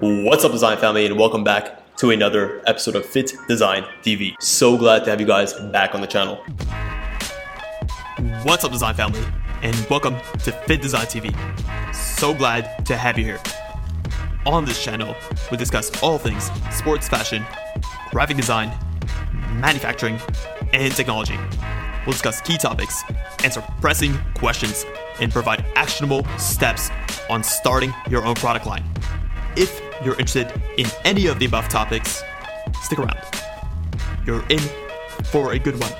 What's up, design family, and welcome back to another episode of Fit Design TV. So glad to have you guys back on the channel. What's up, design family, and welcome to FittDesign TV. So glad to have you here. On this channel, we discuss all things sports fashion, graphic design, manufacturing, and technology. We'll discuss key topics, answer pressing questions, and provide actionable steps on starting your own product line. If you're interested in any of the above topics, stick around. You're in for a good one.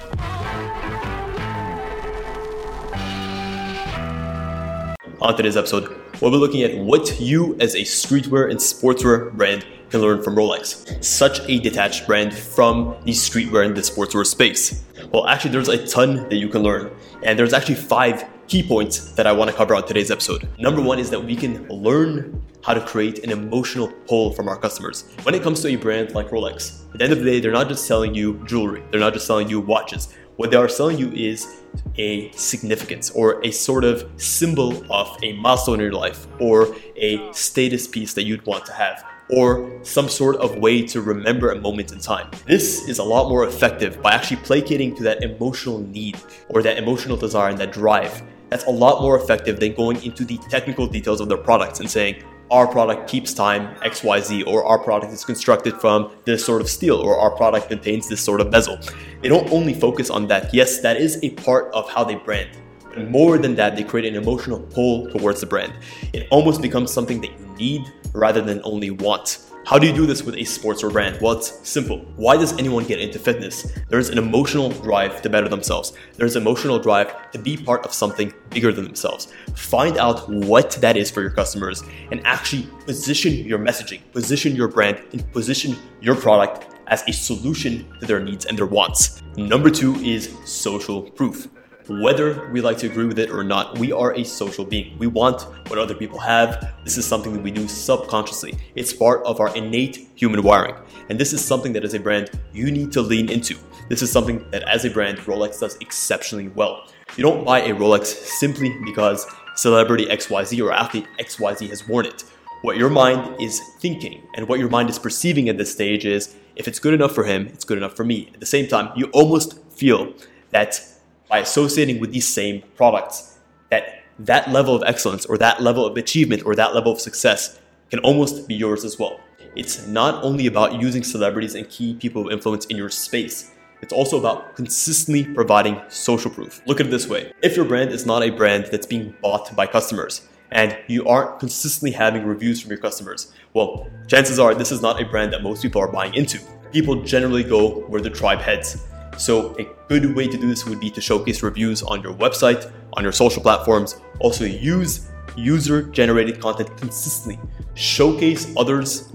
On today's episode, we'll be looking at what you as a streetwear and sportswear brand can learn from Rolex. Such a detached brand from the streetwear and the sportswear space. Well, actually, there's a ton that you can learn, and there's actually five key points that I want to cover on today's episode. Number one is that we can learn how to create an emotional pull from our customers. When it comes to a brand like Rolex, at the end of the day, they're not just selling you jewelry, they're not just selling you watches. What they are selling you is a significance or a sort of symbol of a milestone in your life or a status piece that you'd want to have or some sort of way to remember a moment in time. This is a lot more effective by actually placating to that emotional need or that emotional desire and that drive that's a lot more effective than going into the technical details of their products and saying, our product keeps time XYZ, or our product is constructed from this sort of steel, or our product contains this sort of bezel. They don't only focus on that. Yes, that is a part of how they brand. But more than that, they create an emotional pull towards the brand. It almost becomes something that you need rather than only want. How do you do this with a sportswear brand? Well, it's simple. Why does anyone get into fitness? There's an emotional drive to better themselves. There's an emotional drive to be part of something bigger than themselves. Find out what that is for your customers and actually position your messaging, position your brand, and position your product as a solution to their needs and their wants. Number two is social proof. Whether we like to agree with it or not, we are a social being. We want what other people have. This is something that we do subconsciously. It's part of our innate human wiring. And this is something that as a brand you need to lean into. This is something that as a brand Rolex does exceptionally well. You don't buy a Rolex simply because celebrity XYZ or athlete XYZ has worn it. What your mind is thinking and what your mind is perceiving at this stage is if it's good enough for him, it's good enough for me. At the same time, you almost feel that by associating with these same products that that level of excellence or that level of achievement or that level of success can almost be yours as well. It's not only about using celebrities and key people of influence in your space. It's also about consistently providing social proof. Look at it this way. If your brand is not a brand that's being bought by customers and you aren't consistently having reviews from your customers, well, chances are this is not a brand that most people are buying into. People generally go where the tribe heads. So a good way to do this would be to showcase reviews on your website, on your social platforms. Also use user generated content consistently. Showcase others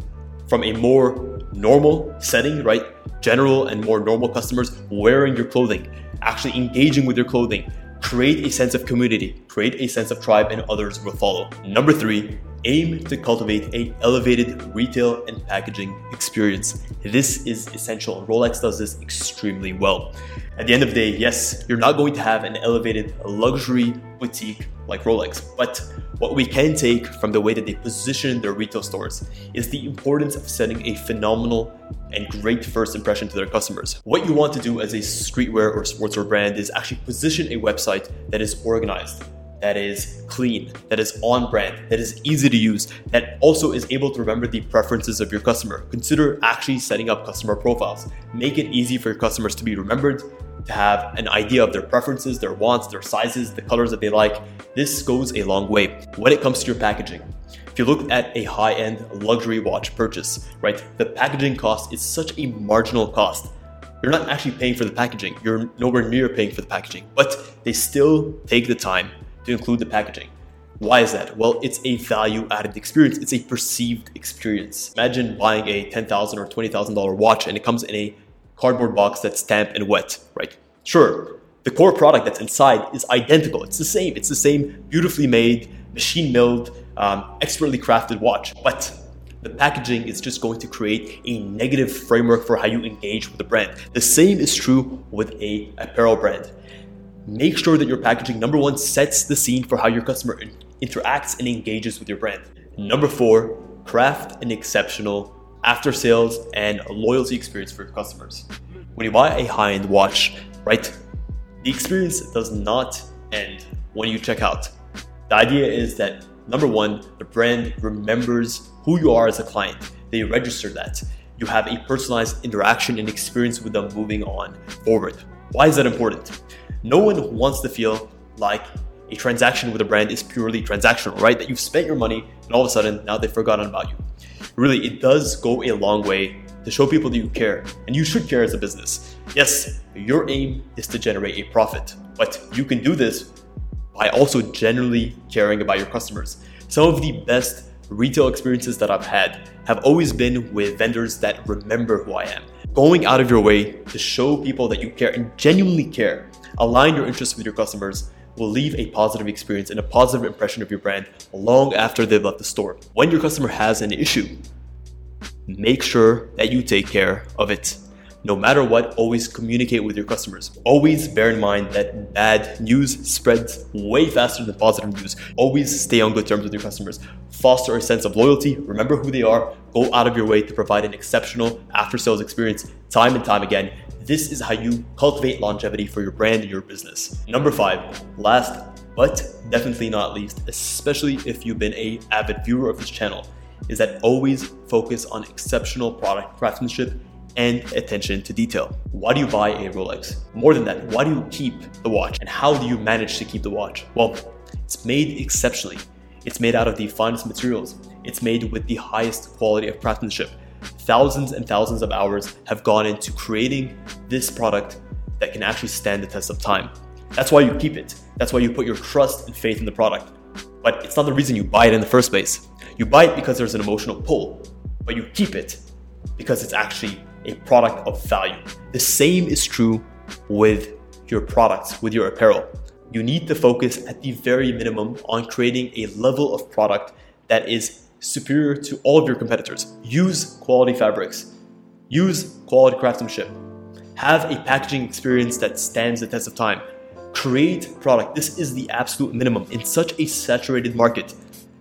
from a more normal setting, right? General and more normal customers wearing your clothing, actually engaging with your clothing. Create a sense of community, create a sense of tribe, and others will follow. Number three, aim to cultivate a elevated retail and packaging experience. This is essential. and Rolex does this extremely well. At the end of the day, yes, you're not going to have an elevated luxury boutique like Rolex, but what we can take from the way that they position their retail stores is the importance of setting a phenomenal and great first impression to their customers. What you want to do as a streetwear or sportswear brand is actually position a website that is organized, that is clean, that is on brand, that is easy to use, that also is able to remember the preferences of your customer. Consider actually setting up customer profiles. Make it easy for your customers to be remembered, to have an idea of their preferences, their wants, their sizes, the colors that they like. This goes a long way. When it comes to your packaging, if you look at a high end luxury watch purchase, right, the packaging cost is such a marginal cost you're not actually paying for the packaging. You're nowhere near paying for the packaging, but they still take the time to include the packaging. Why is that? Well, it's a value added experience. It's a perceived experience. Imagine buying a 10,000 or $20,000 watch and it comes in a cardboard box that's stamped and wet, right? Sure, the core product that's inside is identical. It's the same. It's the same beautifully made, machine milled, um, expertly crafted watch. But the packaging is just going to create a negative framework for how you engage with the brand. The same is true with a apparel brand make sure that your packaging, number one, sets the scene for how your customer interacts and engages with your brand. Number four, craft an exceptional after sales and loyalty experience for your customers. When you buy a high end watch, right, the experience does not end when you check out. The idea is that number one, the brand remembers who you are as a client, they register that. You have a personalized interaction and experience with them moving on forward. Why is that important? No one wants to feel like a transaction with a brand is purely transactional, right? That you've spent your money and all of a sudden now they've forgotten about you. Really, it does go a long way to show people that you care, and you should care as a business. Yes, your aim is to generate a profit, but you can do this by also generally caring about your customers. Some of the best retail experiences that I've had have always been with vendors that remember who I am. Going out of your way to show people that you care and genuinely care, align your interests with your customers, will leave a positive experience and a positive impression of your brand long after they've left the store. When your customer has an issue, make sure that you take care of it. No matter what, always communicate with your customers. Always bear in mind that bad news spreads way faster than positive news. Always stay on good terms with your customers. Foster a sense of loyalty. Remember who they are. Go out of your way to provide an exceptional after sales experience time and time again. This is how you cultivate longevity for your brand and your business. Number five, last but definitely not least, especially if you've been a avid viewer of this channel, is that always focus on exceptional product craftsmanship and attention to detail. Why do you buy a Rolex? More than that, why do you keep the watch? And how do you manage to keep the watch? Well, it's made exceptionally. It's made out of the finest materials. It's made with the highest quality of craftsmanship. Thousands and thousands of hours have gone into creating this product that can actually stand the test of time. That's why you keep it. That's why you put your trust and faith in the product. But it's not the reason you buy it in the first place. You buy it because there's an emotional pull, but you keep it because it's actually a product of value. The same is true with your products, with your apparel. You need to focus at the very minimum on creating a level of product that is superior to all of your competitors. Use quality fabrics, use quality craftsmanship, have a packaging experience that stands the test of time. Create product. This is the absolute minimum in such a saturated market.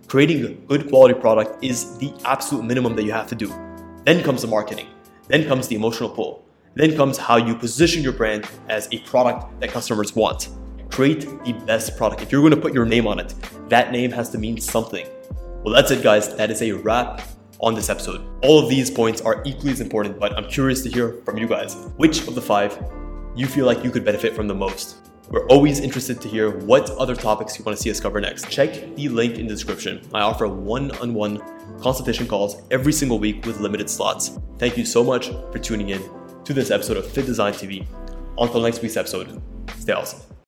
Creating a good quality product is the absolute minimum that you have to do. Then comes the marketing. Then comes the emotional pull. Then comes how you position your brand as a product that customers want. Create the best product. If you're going to put your name on it, that name has to mean something. Well, that's it, guys. That is a wrap on this episode. All of these points are equally as important, but I'm curious to hear from you guys. Which of the five you feel like you could benefit from the most? We're always interested to hear what other topics you want to see us cover next. Check the link in the description. I offer one on one consultation calls every single week with limited slots. Thank you so much for tuning in to this episode of FittDesign TV. Until next week's episode, stay awesome.